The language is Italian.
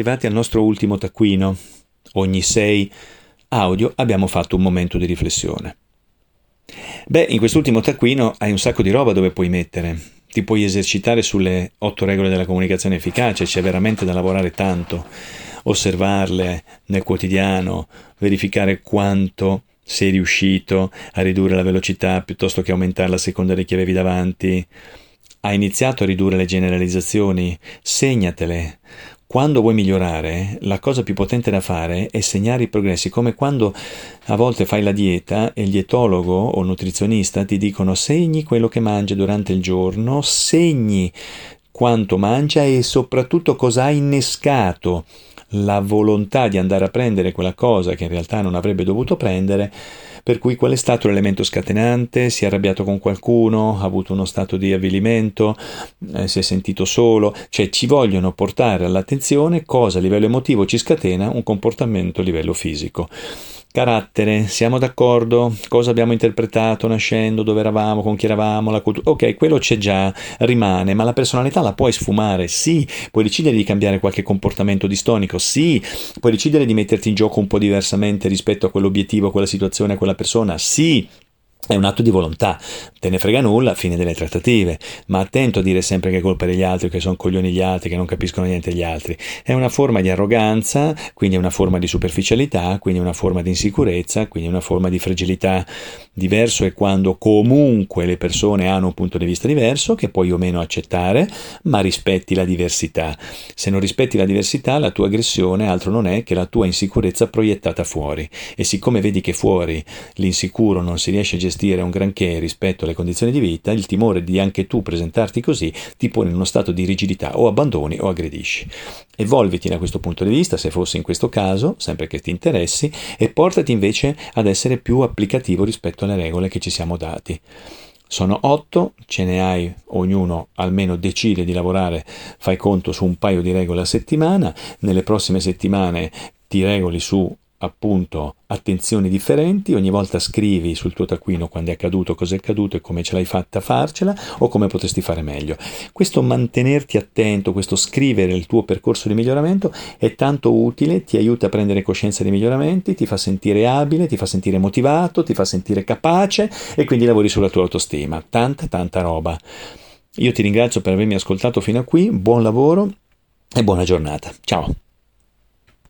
Arrivati al nostro ultimo taccuino, ogni sei audio abbiamo fatto un momento di riflessione. Beh, in quest'ultimo taccuino hai un sacco di roba dove puoi mettere. Ti puoi esercitare sulle otto regole della comunicazione efficace, c'è veramente da lavorare tanto, osservarle nel quotidiano, verificare quanto sei riuscito a ridurre la velocità piuttosto che aumentarla a seconda di chi avevi davanti. Hai iniziato a ridurre le generalizzazioni, segnatele, quando vuoi migliorare, la cosa più potente da fare è segnare i progressi, come quando a volte fai la dieta e il dietologo o nutrizionista ti dicono segni quello che mangi durante il giorno, segni quanto mangia e soprattutto cosa ha innescato la volontà di andare a prendere quella cosa che in realtà non avrebbe dovuto prendere per cui qual è stato l'elemento scatenante? Si è arrabbiato con qualcuno, ha avuto uno stato di avvilimento, eh, si è sentito solo, cioè ci vogliono portare all'attenzione cosa a livello emotivo ci scatena un comportamento a livello fisico. Carattere, siamo d'accordo? Cosa abbiamo interpretato nascendo? Dove eravamo? Con chi eravamo? La cultura? Ok, quello c'è già, rimane, ma la personalità la puoi sfumare? Sì. Puoi decidere di cambiare qualche comportamento distonico? Sì. Puoi decidere di metterti in gioco un po' diversamente rispetto a quell'obiettivo, a quella situazione, a quella persona? Sì. È un atto di volontà, te ne frega nulla, fine delle trattative, ma attento a dire sempre che è colpa degli altri, che sono coglioni gli altri, che non capiscono niente gli altri. È una forma di arroganza, quindi è una forma di superficialità, quindi è una forma di insicurezza, quindi è una forma di fragilità. Diverso è quando comunque le persone hanno un punto di vista diverso, che puoi o meno accettare, ma rispetti la diversità. Se non rispetti la diversità, la tua aggressione altro non è che la tua insicurezza proiettata fuori. E siccome vedi che fuori l'insicuro non si riesce a gestire, gestire un granché rispetto alle condizioni di vita, il timore di anche tu presentarti così ti pone in uno stato di rigidità o abbandoni o aggredisci. Evolviti da questo punto di vista, se fosse in questo caso, sempre che ti interessi, e portati invece ad essere più applicativo rispetto alle regole che ci siamo dati. Sono otto, ce ne hai ognuno almeno decide di lavorare, fai conto su un paio di regole a settimana, nelle prossime settimane ti regoli su appunto attenzioni differenti, ogni volta scrivi sul tuo taccuino quando è accaduto, cosa è accaduto e come ce l'hai fatta a farcela o come potresti fare meglio. Questo mantenerti attento, questo scrivere il tuo percorso di miglioramento è tanto utile, ti aiuta a prendere coscienza dei miglioramenti, ti fa sentire abile, ti fa sentire motivato, ti fa sentire capace e quindi lavori sulla tua autostima. Tanta, tanta roba. Io ti ringrazio per avermi ascoltato fino a qui, buon lavoro e buona giornata. Ciao!